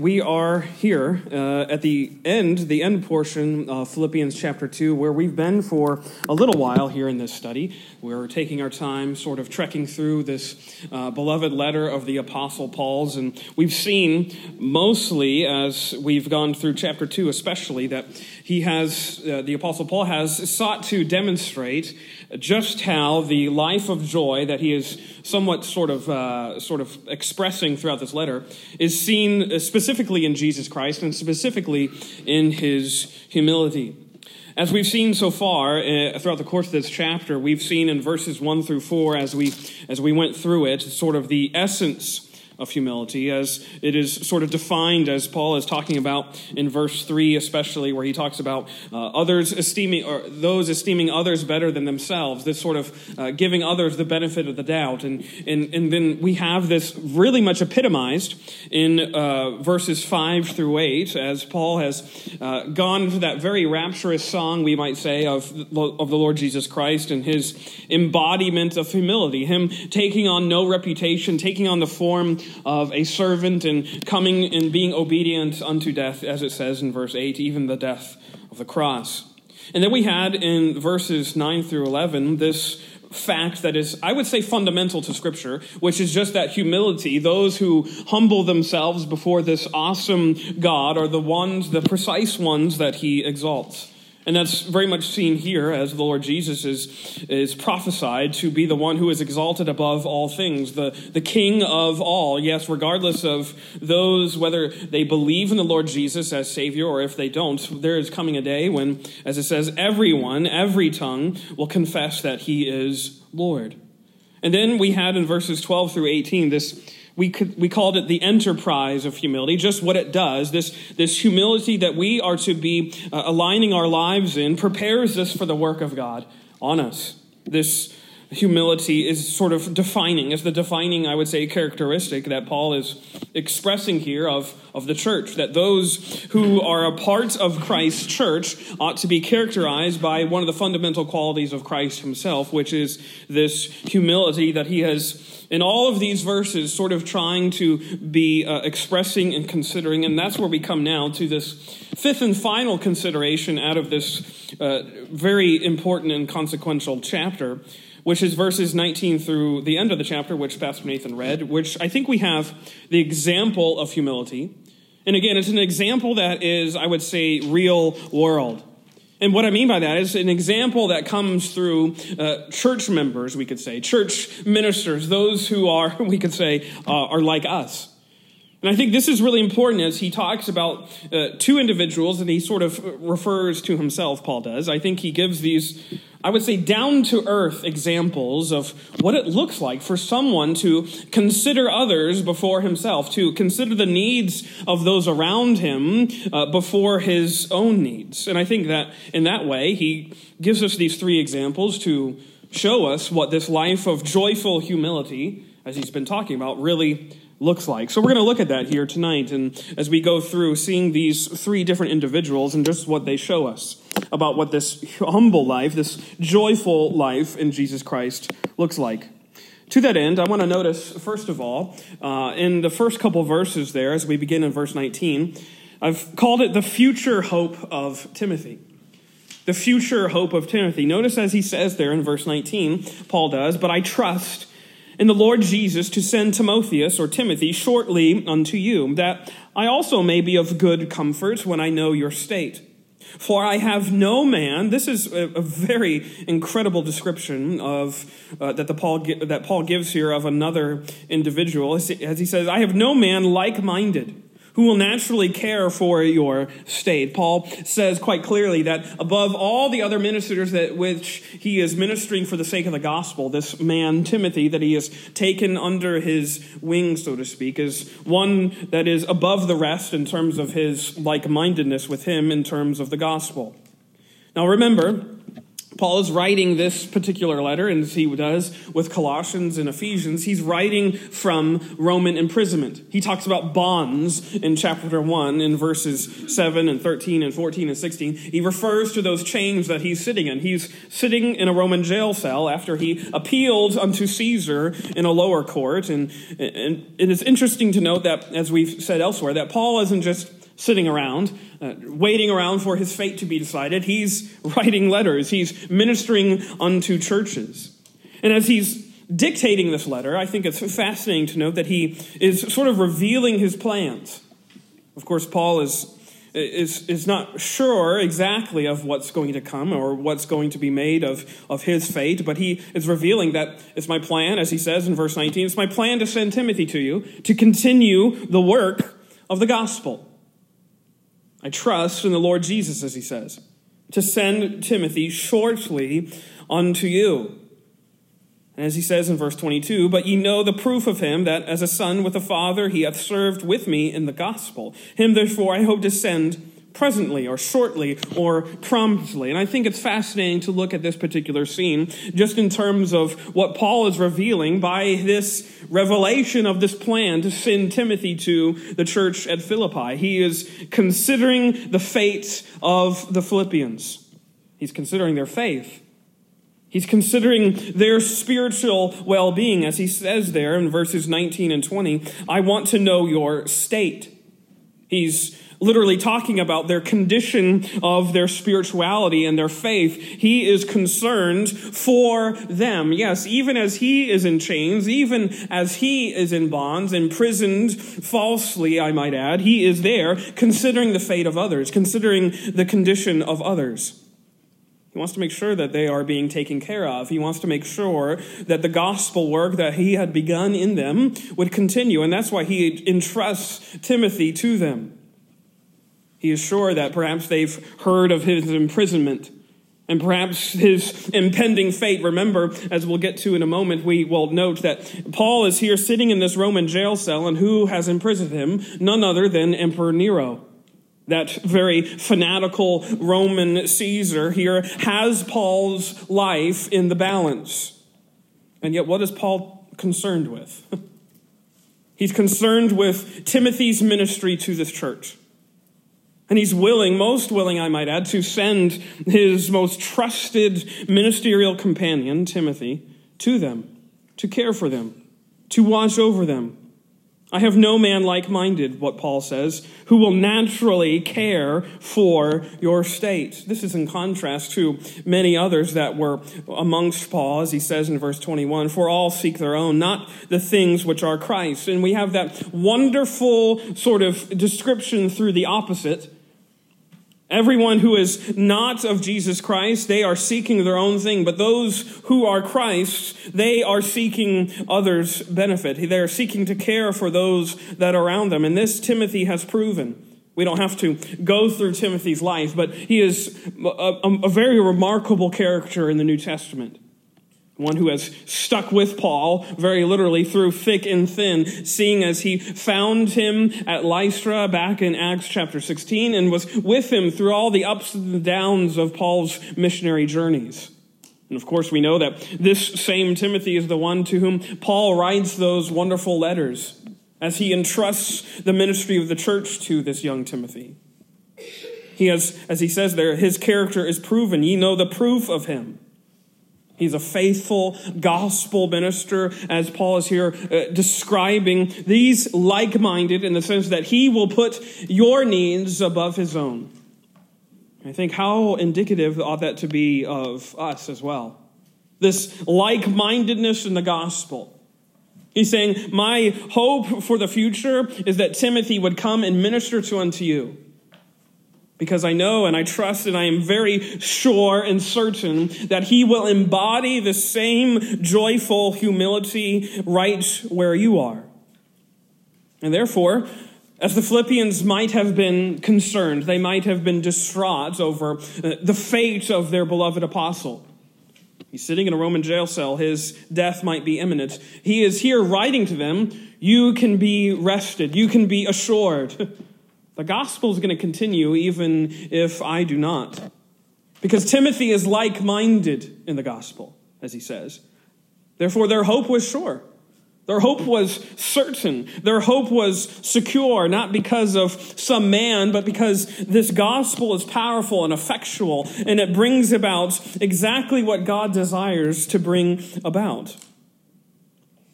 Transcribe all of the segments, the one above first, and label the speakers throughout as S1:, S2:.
S1: we are here uh, at the end, the end portion of Philippians chapter 2, where we've been for a little while here in this study. We're taking our time sort of trekking through this uh, beloved letter of the Apostle Paul's, and we've seen mostly as we've gone through chapter 2, especially, that he has, uh, the Apostle Paul has sought to demonstrate just how the life of joy that he is somewhat sort of, uh, sort of expressing throughout this letter is seen specifically in Jesus Christ and specifically in his humility. As we've seen so far uh, throughout the course of this chapter, we've seen in verses 1 through 4 as we, as we went through it, sort of the essence of humility, as it is sort of defined as Paul is talking about in verse 3, especially where he talks about uh, others esteeming, or those esteeming others better than themselves, this sort of uh, giving others the benefit of the doubt. And, and, and then we have this really much epitomized in uh, verses 5 through 8, as Paul has uh, gone to that very rapturous song, we might say, of, of the Lord Jesus Christ and his embodiment of humility, him taking on no reputation, taking on the form of a servant and coming and being obedient unto death, as it says in verse 8, even the death of the cross. And then we had in verses 9 through 11 this fact that is, I would say, fundamental to Scripture, which is just that humility. Those who humble themselves before this awesome God are the ones, the precise ones that He exalts. And that's very much seen here as the Lord Jesus is, is prophesied to be the one who is exalted above all things, the, the King of all. Yes, regardless of those, whether they believe in the Lord Jesus as Savior or if they don't, there is coming a day when, as it says, everyone, every tongue will confess that He is Lord. And then we had in verses 12 through 18 this we, could, we called it the enterprise of humility, just what it does. This, this humility that we are to be uh, aligning our lives in prepares us for the work of God on us. This humility is sort of defining, is the defining, I would say, characteristic that Paul is expressing here of, of the church. That those who are a part of Christ's church ought to be characterized by one of the fundamental qualities of Christ himself, which is this humility that he has in all of these verses, sort of trying to be uh, expressing and considering. And that's where we come now to this fifth and final consideration out of this uh, very important and consequential chapter, which is verses 19 through the end of the chapter, which Pastor Nathan read, which I think we have the example of humility. And again, it's an example that is, I would say, real world. And what I mean by that is an example that comes through uh, church members, we could say, church ministers, those who are, we could say, uh, are like us. And I think this is really important as he talks about uh, two individuals and he sort of refers to himself, Paul does. I think he gives these I would say, down to earth examples of what it looks like for someone to consider others before himself, to consider the needs of those around him uh, before his own needs. And I think that in that way, he gives us these three examples to show us what this life of joyful humility, as he's been talking about, really looks like. So we're going to look at that here tonight and as we go through seeing these three different individuals and just what they show us about what this humble life, this joyful life in Jesus Christ looks like. To that end, I want to notice, first of all, uh, in the first couple verses there, as we begin in verse 19, I've called it the future hope of Timothy. The future hope of Timothy. Notice as he says there in verse 19, Paul does, but I trust in the Lord Jesus to send Timotheus or Timothy shortly unto you, that I also may be of good comfort when I know your state. For I have no man. This is a, very incredible description of uh, that the Paul that Paul gives here of another individual, as he says, "I have no man like-minded." Who will naturally care for your state. Paul says quite clearly that above all the other ministers that which he is ministering for the sake of the gospel, this man Timothy that he has taken under his wing, so to speak, is one that is above the rest in terms of his like-mindedness with him in terms of the gospel. Now remember, Paul is writing this particular letter, and as he does with Colossians and Ephesians, he's writing from Roman imprisonment. He talks about bonds in chapter 1 in verses 7 and 13 and 14 and 16. He refers to those chains that he's sitting in. He's sitting in a Roman jail cell after he appealed unto Caesar in a lower court. And, and it is interesting to note that, as we've said elsewhere, that Paul isn't just sitting around, uh, waiting around for his fate to be decided. He's writing letters, he's ministering unto churches. And as he's dictating this letter, I think it's fascinating to note that he is sort of revealing his plans. Of course, Paul is, is, is not sure exactly of what's going to come or what's going to be made of, of his fate, but he is revealing that it's my plan, as he says in verse 19, it's my plan to send Timothy to you to continue the work of the gospel. I trust in the Lord Jesus, as he says, to send Timothy shortly unto you. And as he says in verse 22, but ye know the proof of him, that as a son with a father he hath served with me in the gospel. Him therefore I hope to send presently or shortly or promptly. And I think it's fascinating to look at this particular scene just in terms of what Paul is revealing by this revelation of this plan to send Timothy to the church at Philippi. He is considering the fate of the Philippians. He's considering their faith. He's considering their spiritual well being, as he says there in verses 19 and 20. I want to know your state. He's literally talking about their condition of their spirituality and their faith. He is concerned for them. Yes, even as he is in chains, even as he is in bonds, imprisoned falsely, I might add, he is there considering the fate of others, considering the condition of others. He wants to make sure that they are being taken care of. He wants to make sure that the gospel work that he had begun in them would continue. And that's why he entrusts Timothy to them. He is sure that perhaps they've heard of his imprisonment and perhaps his impending fate. Remember, as we'll get to in a moment, we will note that Paul is here sitting in this Roman jail cell, and who has imprisoned him? None other than Emperor Nero. That very fanatical Roman Caesar here has Paul's life in the balance. And yet, what is Paul concerned with? He's concerned with Timothy's ministry to this church. And he's willing, most willing, I might add, to send his most trusted ministerial companion, Timothy, to them, to care for them, to watch over them. I have no man like minded, what Paul says, who will naturally care for your state. This is in contrast to many others that were amongst Paul, as he says in verse 21 For all seek their own, not the things which are Christ. And we have that wonderful sort of description through the opposite Everyone who is not of Jesus Christ, they are seeking their own thing. But those who are Christ, they are seeking others' benefit. They are seeking to care for those that are around them. And this Timothy has proven. We don't have to go through Timothy's life, but he is a, a, a very remarkable character in the New Testament one who has stuck with Paul very literally through thick and thin, seeing as he found him at Lystra back in Acts chapter 16 and was with him through all the ups and downs of Paul's missionary journeys. And of course, we know that this same Timothy is the one to whom Paul writes those wonderful letters as he entrusts the ministry of the church to this young Timothy. He has, as he says there, his character is proven. Ye know the proof of him. He's a faithful gospel minister, as Paul is here uh, describing these like minded in the sense that he will put your needs above his own. I think how indicative ought that to be of us as well. This like mindedness in the gospel. He's saying, My hope for the future is that Timothy would come and minister to unto you because I know and I trust and I am very sure and certain that he will embody the same joyful humility right where you are. And therefore, as the Philippians might have been concerned, they might have been distraught over uh, the fate of their beloved apostle. He's sitting in a Roman jail cell. His death might be imminent. He is here writing to them, You can be rested. You can be assured. The gospel is going to continue even if I do not. Because Timothy is like minded in the gospel, as he says. Therefore, their hope was sure. Their hope was certain. Their hope was secure, not because of some man, but because this gospel is powerful and effectual, and it brings about exactly what God desires to bring about.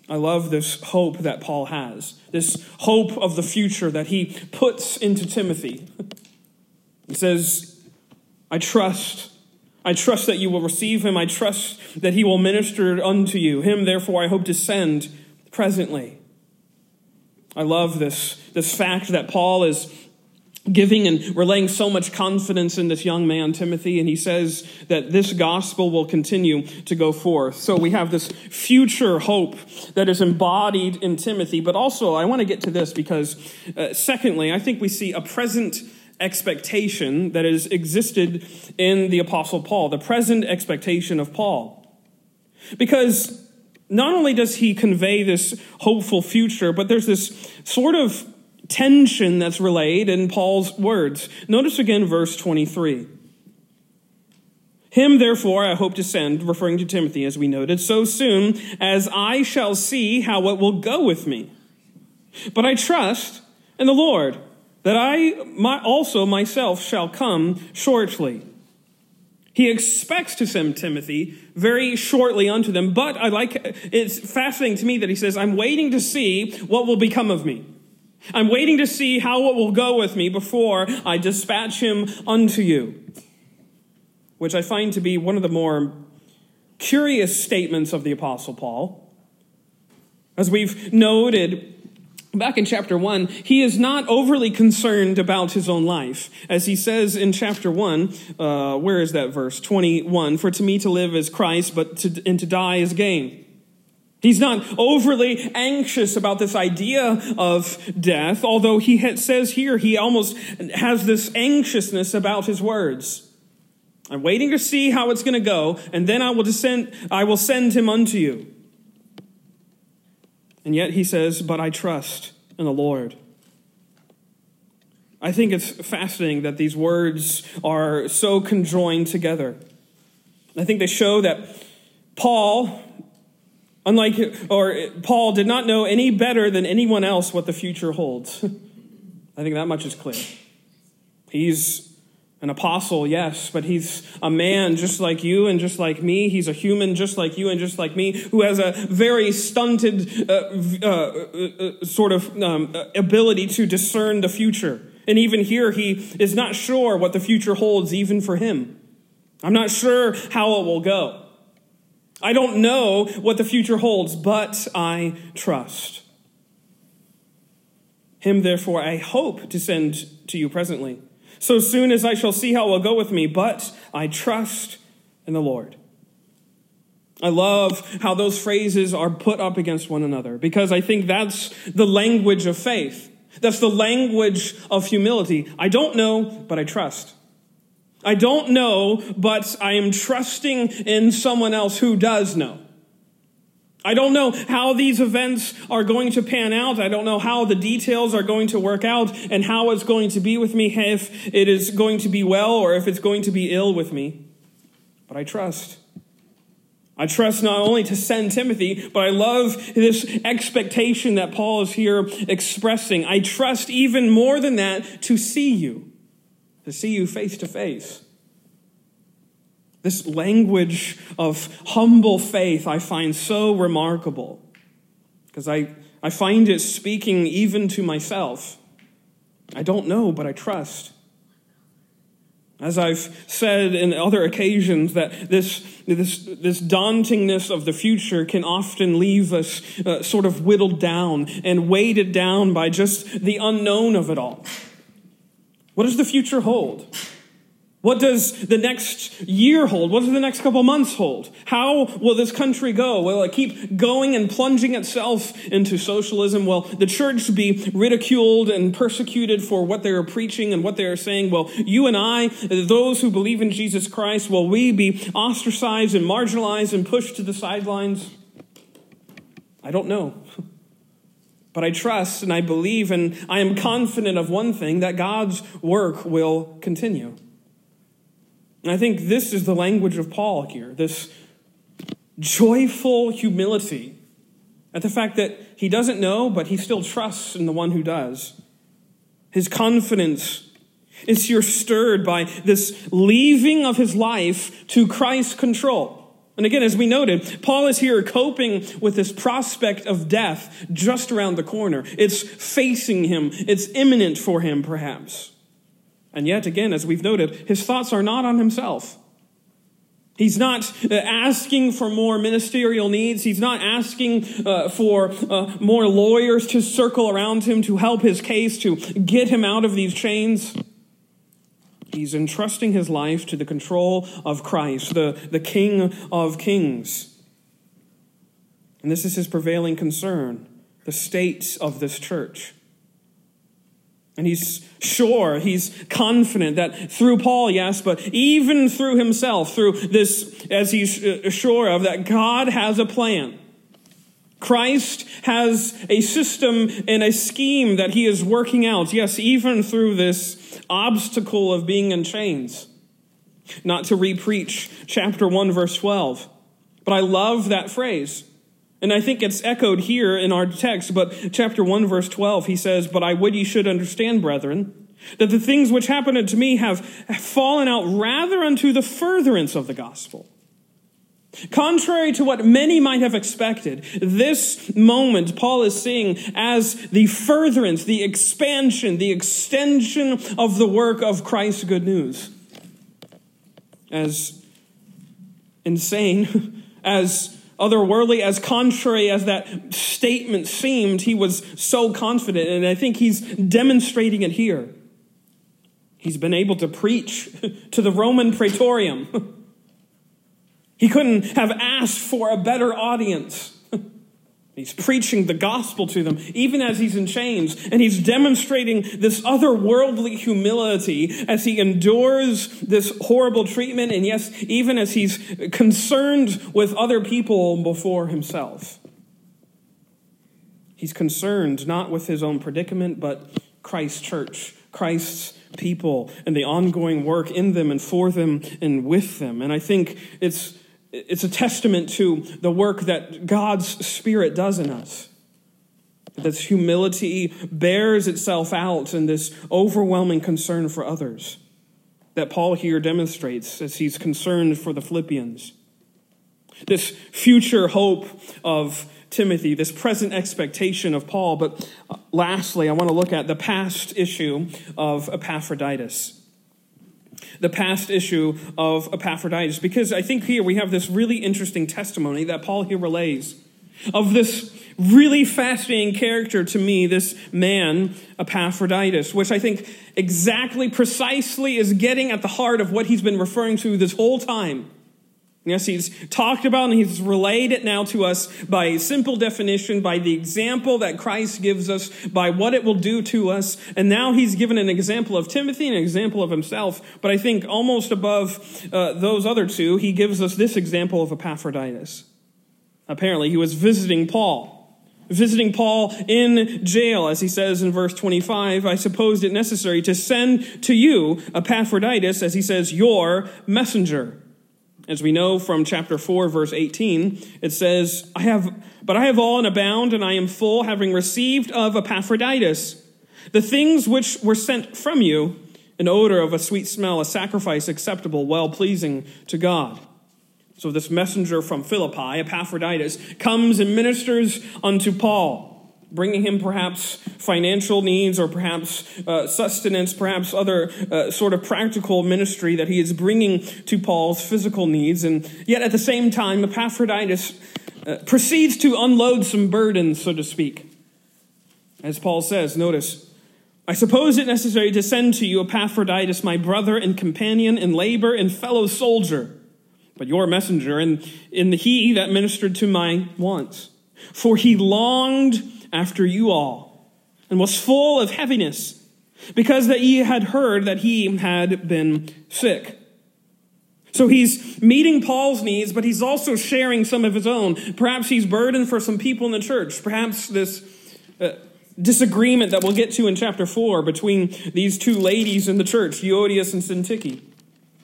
S1: I love this hope that Paul has, this hope of the future that he puts into Timothy. He says, I trust. I trust that you will receive him. I trust that he will minister unto you. Him, therefore, I hope to send presently. I love this, this fact that Paul is giving and relaying so much confidence in this young man, Timothy, and he says that this gospel will continue to go forth. So we have this future hope that is embodied in Timothy, but also I want to get to this because, uh, secondly, I think we see a present expectation that has existed in the Apostle Paul, the present expectation of Paul. Because not only does he convey this hopeful future, but there's this sort of tension that's relayed in Paul's words. Notice again verse 23. Him, therefore, I hope to send, referring to Timothy, as we noted, so soon as I shall see how it will go with me. But I trust in the Lord that I my, also myself shall come shortly. He expects to send Timothy very shortly unto them, but I like it's fascinating to me that he says, I'm waiting to see what will become of me. I'm waiting to see how it will go with me before I dispatch him unto you. Which I find to be one of the more curious statements of the Apostle Paul. As we've noted back in chapter 1, he is not overly concerned about his own life. As he says in chapter 1, uh, where is that verse? 21 For to me to live is Christ, but to, and to die is gain. He's not overly anxious about this idea of death, although he says here he almost has this anxiousness about his words. I'm waiting to see how it's going to go, and then I will descend, I will send him unto you. And yet he says, But I trust in the Lord. I think it's fascinating that these words are so conjoined together. I think they show that Paul Unlike, or Paul did not know any better than anyone else what the future holds. I think that much is clear. He's an apostle, yes, but he's a man just like you and just like me. He's a human just like you and just like me who has a very stunted uh, uh, uh, sort of um, ability to discern the future. And even here, he is not sure what the future holds, even for him. I'm not sure how it will go. I don't know what the future holds, but I trust. Him, therefore, I hope to send to you presently, so soon as I shall see how it will go with me, but I trust in the Lord. I love how those phrases are put up against one another because I think that's the language of faith. That's the language of humility. I don't know, but I trust. I don't know, but I am trusting in someone else who does know. I don't know how these events are going to pan out. I don't know how the details are going to work out and how it's going to be with me, if it is going to be well or if it's going to be ill with me. But I trust. I trust not only to send Timothy, but I love this expectation that Paul is here expressing. I trust even more than that to see you to see you face to face. This language of humble faith I find so remarkable because I, I find it speaking even to myself. I don't know, but I trust. As I've said in other occasions, that this, this, this dauntingness of the future can often leave us uh, sort of whittled down and weighted down by just the unknown of it all. What does the future hold? What does the next year hold? What does the next couple months hold? How will this country go? Will it keep going and plunging itself into socialism? Will the church be ridiculed and persecuted for what they are preaching and what they are saying? Will you and I, those who believe in Jesus Christ, will we be ostracized and marginalized and pushed to the sidelines? I don't know. But I trust and I believe and I am confident of one thing that God's work will continue. And I think this is the language of Paul here this joyful humility at the fact that he doesn't know, but he still trusts in the one who does. His confidence is here stirred by this leaving of his life to Christ's control. And again, as we noted, Paul is here coping with this prospect of death just around the corner. It's facing him, it's imminent for him, perhaps. And yet, again, as we've noted, his thoughts are not on himself. He's not uh, asking for more ministerial needs. He's not asking uh, for uh, more lawyers to circle around him to help his case, to get him out of these chains. He's entrusting his life to the control of Christ, the, the King of Kings. And this is his prevailing concern the state of this church. And he's sure, he's confident that through Paul, yes, but even through himself, through this, as he's sure of, that God has a plan. Christ has a system and a scheme that he is working out, yes, even through this obstacle of being in chains. Not to repreach chapter 1, verse 12. But I love that phrase. And I think it's echoed here in our text, but chapter 1, verse 12, he says, But I would ye should understand, brethren, that the things which happened unto me have fallen out rather unto the furtherance of the gospel Contrary to what many might have expected, this moment Paul is seeing as the furtherance, the expansion, the extension of the work of Christ's good news. As insane, as otherworldly, as contrary as that statement seemed, he was so confident, and I think he's demonstrating it here. He's been able to preach to the Roman praetorium. He couldn't have asked for a better audience. He's preaching the gospel to them, even as he's in chains, and he's demonstrating this otherworldly humility as he endures this horrible treatment, and yes, even as he's concerned with other people before himself. He's concerned not with his own predicament, but Christ's church, Christ's people, and the ongoing work in them and for them and with them. And I think it's it's a testament to the work that God's Spirit does in us. This humility bears itself out in this overwhelming concern for others that Paul here demonstrates as he's concerned for the Philippians. This future hope of Timothy, this present expectation of Paul. But uh, lastly, I want to look at the past issue of Epaphroditus the past issue of Epaphroditus, because I think here we have this really interesting testimony that Paul here relays of this really fascinating character to me, this man, Epaphroditus, which I think exactly, precisely is getting at the heart of what he's been referring to this whole time. Yes, he's talked about and he's relayed it now to us by simple definition, by the example that Christ gives us, by what it will do to us. And now he's given an example of Timothy an example of himself. But I think almost above uh, those other two, he gives us this example of Epaphroditus. Apparently, he was visiting Paul. Visiting Paul in jail, as he says in verse 25, I supposed it necessary to send to you Epaphroditus, as he says, your messenger as we know from chapter 4, verse 18, it says, I have, but I have all and abound, and I am full, having received of Epaphroditus the things which were sent from you, an odor of a sweet smell, a sacrifice acceptable, well pleasing to God. So this messenger from Philippi, Epaphroditus, comes and ministers unto Paul bringing him perhaps financial needs or perhaps uh, sustenance, perhaps other uh, sort of practical ministry that he is bringing to Paul's physical needs. And yet at the same time, Epaphroditus uh, proceeds to unload some burdens, so to speak. As Paul says, notice, I suppose it necessary to send to you Epaphroditus, my brother and companion in labor and fellow soldier, but your messenger, and in the he that ministered to my wants. For he longed after you all, and was full of heaviness, because that ye had heard that he had been sick. So he's meeting Paul's needs, but he's also sharing some of his own. Perhaps he's burdened for some people in the church. Perhaps this uh, disagreement that we'll get to in chapter 4 between these two ladies in the church, Euodias and Syntyche.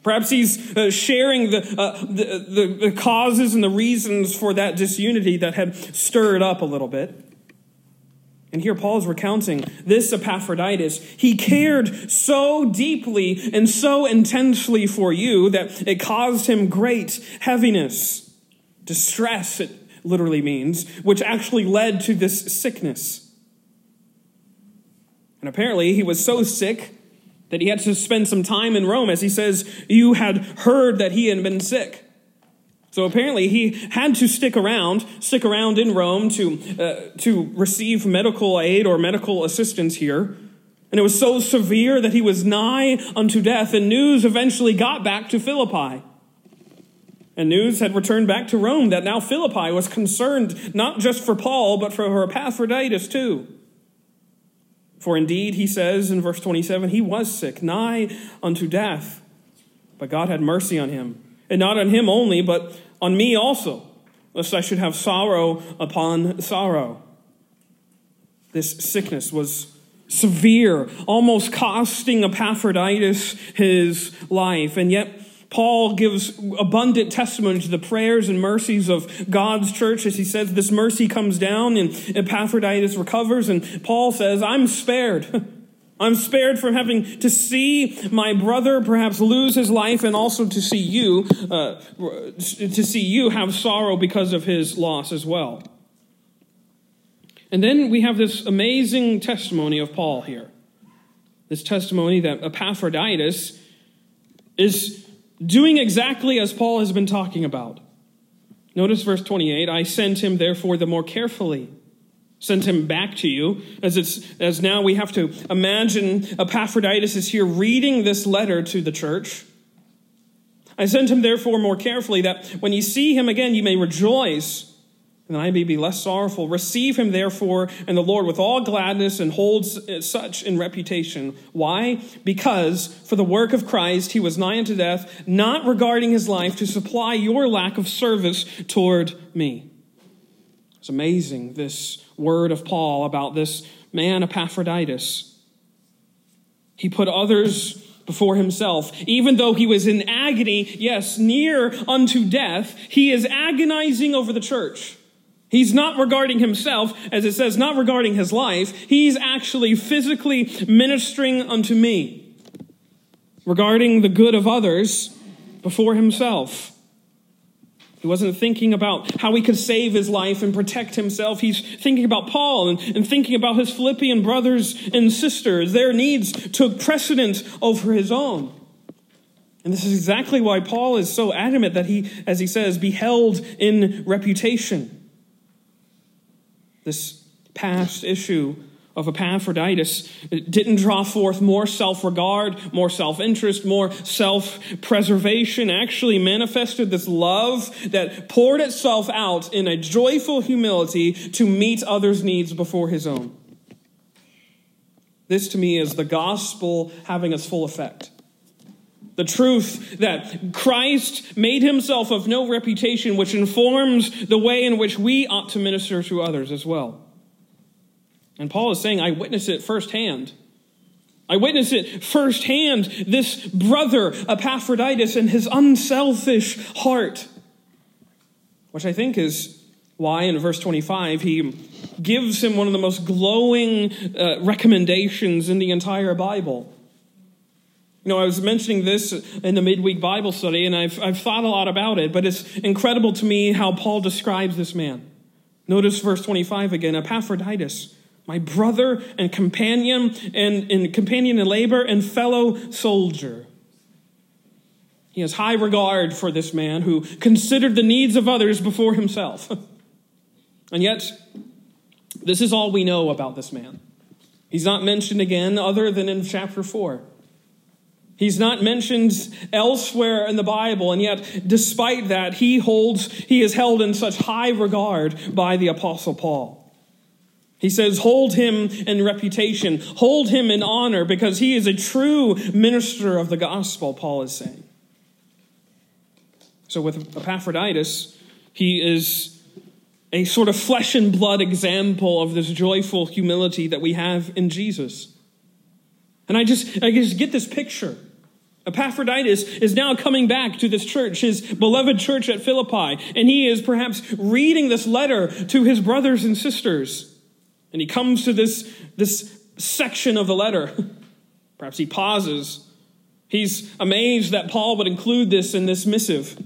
S1: Perhaps he's uh, sharing the, uh, the, the, the causes and the reasons for that disunity that had stirred up a little bit. And here Paul is recounting this Epaphroditus. He cared so deeply and so intensely for you that it caused him great heaviness, distress, it literally means, which actually led to this sickness. And apparently, he was so sick that he had to spend some time in Rome, as he says, You had heard that he had been sick. So apparently, he had to stick around, stick around in Rome to, uh, to receive medical aid or medical assistance here. And it was so severe that he was nigh unto death, and news eventually got back to Philippi. And news had returned back to Rome that now Philippi was concerned not just for Paul, but for Epaphroditus too. For indeed, he says in verse 27, he was sick, nigh unto death. But God had mercy on him. And not on him only, but on me also, lest I should have sorrow upon sorrow. This sickness was severe, almost costing Epaphroditus his life. And yet, Paul gives abundant testimony to the prayers and mercies of God's church as he says this mercy comes down and Epaphroditus recovers. And Paul says, I'm spared. I'm spared from having to see my brother perhaps lose his life and also to see you, uh, to see you have sorrow because of his loss as well. And then we have this amazing testimony of Paul here. This testimony that Epaphroditus is doing exactly as Paul has been talking about. Notice verse 28 I sent him, therefore, the more carefully. Sent him back to you, as it's as now we have to imagine Epaphroditus is here reading this letter to the church. I sent him therefore more carefully, that when you see him again, you may rejoice and I may be less sorrowful. Receive him, therefore, and the Lord with all gladness and holds uh, such in reputation. Why? Because for the work of Christ he was nigh unto death, not regarding his life to supply your lack of service toward me. It's amazing, this word of Paul about this man Epaphroditus. He put others before himself. Even though he was in agony, yes, near unto death, he is agonizing over the church. He's not regarding himself, as it says, not regarding his life. He's actually physically ministering unto me, regarding the good of others before himself. He wasn't thinking about how he could save his life and protect himself. He's thinking about Paul and, and thinking about his Philippian brothers and sisters. Their needs took precedence over his own. And this is exactly why Paul is so adamant that he, as he says, be held in reputation. This past issue of Epaphroditus didn't draw forth more self regard, more self interest, more self preservation, actually manifested this love that poured itself out in a joyful humility to meet others' needs before his own. This to me is the gospel having its full effect. The truth that Christ made himself of no reputation, which informs the way in which we ought to minister to others as well. And Paul is saying, I witness it firsthand. I witness it firsthand, this brother Epaphroditus and his unselfish heart. Which I think is why in verse 25 he gives him one of the most glowing uh, recommendations in the entire Bible. You know, I was mentioning this in the midweek Bible study, and I've, I've thought a lot about it, but it's incredible to me how Paul describes this man. Notice verse 25 again Epaphroditus, my brother and companion, and, and companion in labor and fellow soldier. He has high regard for this man who considered the needs of others before himself. and yet, this is all we know about this man. He's not mentioned again other than in chapter 4. He's not mentioned elsewhere in the Bible, and yet, despite that, he holds, he is held in such high regard by the Apostle Paul. He says, hold him in reputation, hold him in honor, because he is a true minister of the gospel, Paul is saying. So, with Epaphroditus, he is a sort of flesh and blood example of this joyful humility that we have in Jesus. And I just, I just get this picture Epaphroditus is now coming back to this church, his beloved church at Philippi, and he is perhaps reading this letter to his brothers and sisters. And he comes to this, this section of the letter. Perhaps he pauses. He's amazed that Paul would include this in this missive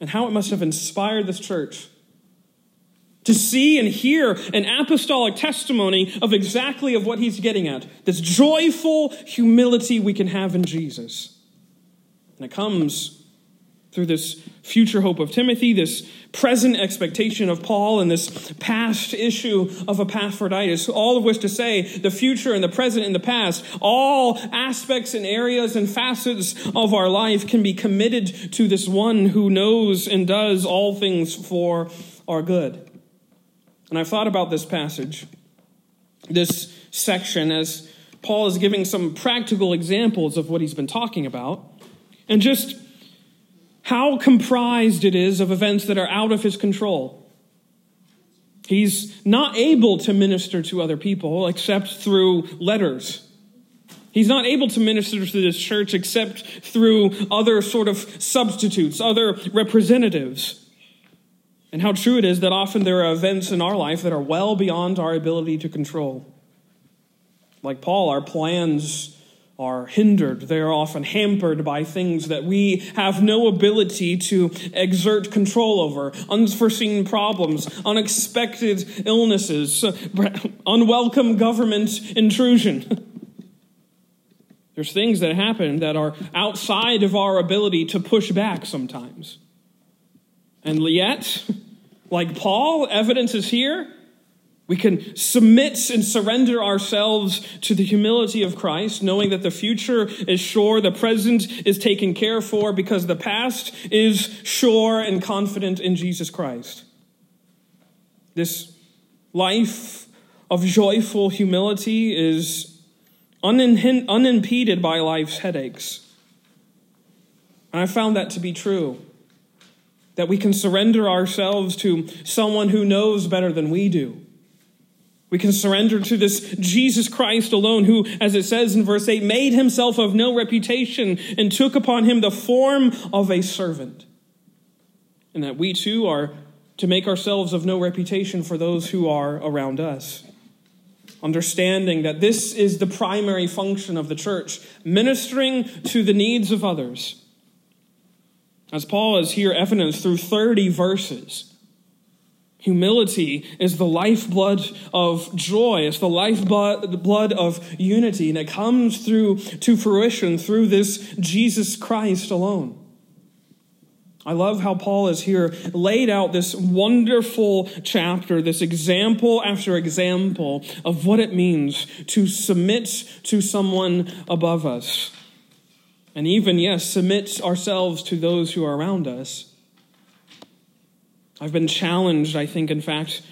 S1: and how it must have inspired this church to see and hear an apostolic testimony of exactly of what he's getting at this joyful humility we can have in jesus and it comes through this future hope of timothy this present expectation of paul and this past issue of epaphroditus. All of which to say the future and the present and the past all aspects and areas and facets of our life can be committed to this one who knows and does all things for our good. And I've thought about this passage, this section, as Paul is giving some practical examples of what he's been talking about, and just how comprised it is of events that are out of his control. He's not able to minister to other people except through letters. He's not able to minister to this church except through other sort of substitutes, other representatives and how true it is that often there are events in our life that are well beyond our ability to control. Like Paul, our plans are hindered. They are often hampered by things that we have no ability to exert control over unforeseen problems, unexpected illnesses, unwelcome government intrusion. There's things that happen that are outside of our ability to push back sometimes. And yet, like Paul, evidence is here. We can submit and surrender ourselves to the humility of Christ, knowing that the future is sure, the present is taken care for, because the past is sure and confident in Jesus Christ. This life of joyful humility is unimpeded by life's headaches. And I found that to be true that we can surrender ourselves to someone who knows better than we do. We can surrender to this Jesus Christ alone, who, as it says in verse 8, made himself of no reputation and took upon him the form of a servant. And that we too are to make ourselves of no reputation for those who are around us. Understanding that this is the primary function of the church, ministering to the needs of others as Paul is here evidenced through 30 verses. Humility is the lifeblood of joy. It's the lifeblood of unity, and it comes through to fruition through this Jesus Christ alone. I love how Paul is here laid out this wonderful chapter, this example after example of what it means to submit to someone above us and even, yes, submit ourselves to those who are around us. I've been challenged, I think, in fact,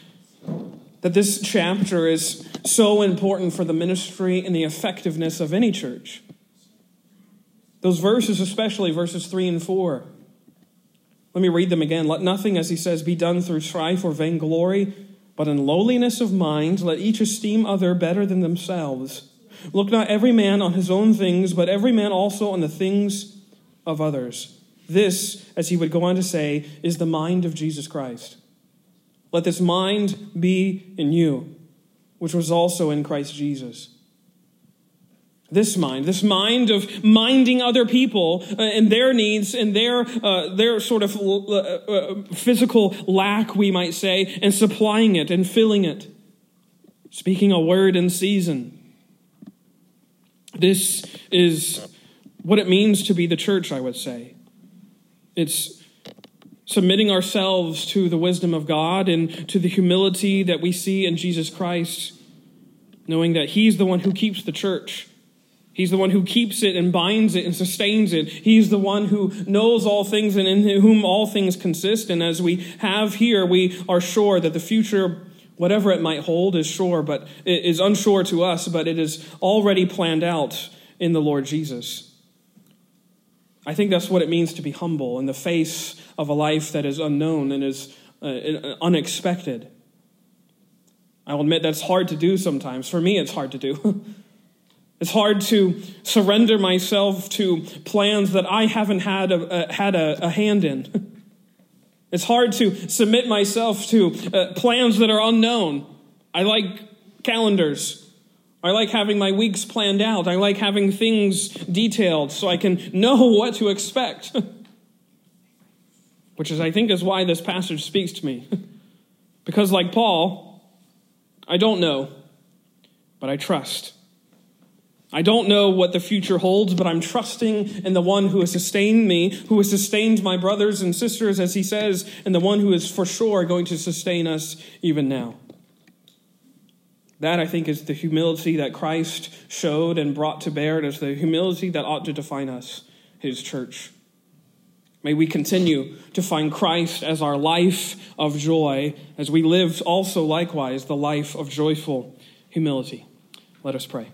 S1: that this chapter is so important for the ministry and the effectiveness of any church. Those verses, especially verses 3 and 4. Let me read them again. Let nothing, as he says, be done through strife or vainglory, but in lowliness of mind, let each esteem other better than themselves. Look not every man on his own things, but every man also on the things of others. This, as he would go on to say, is the mind of Jesus Christ. Let this mind be in you, which was also in Christ Jesus. This mind, this mind of minding other people uh, and their needs and their, uh, their sort of uh, uh, physical lack, we might say, and supplying it and filling it. Speaking a word in season this is what it means to be the church, I would say. It's submitting ourselves to the wisdom of God and to the humility that we see in Jesus Christ, knowing that He's the one who keeps the church. He's the one who keeps it and binds it and sustains it. He's the one who knows all things and in whom all things consist. And as we have here, we are sure that the future Whatever it might hold is sure, but it is unsure to us, but it is already planned out in the Lord Jesus. I think that's what it means to be humble in the face of a life that is unknown and is uh, unexpected. I will admit that's hard to do sometimes. For me, it's hard to do. It's hard to surrender myself to plans that I haven't had a, a had a, a, hand in. It's hard to submit myself to uh, plans that are unknown. I like calendars. I like having my weeks planned out. I like having things detailed so I can know what to expect. Which is, I think, is why this passage speaks to me. because, like Paul, I don't know, but I trust. I don't know what the future holds, but I'm trusting in the one who has sustained me, who has sustained my brothers and sisters, as he says, and the one who is for sure going to sustain us even now. That, I think, is the humility that Christ showed and brought to bear. It is the humility that ought to define us, his church. May we continue to find Christ as our life of joy, as we live also likewise the life of joyful humility. Let us pray.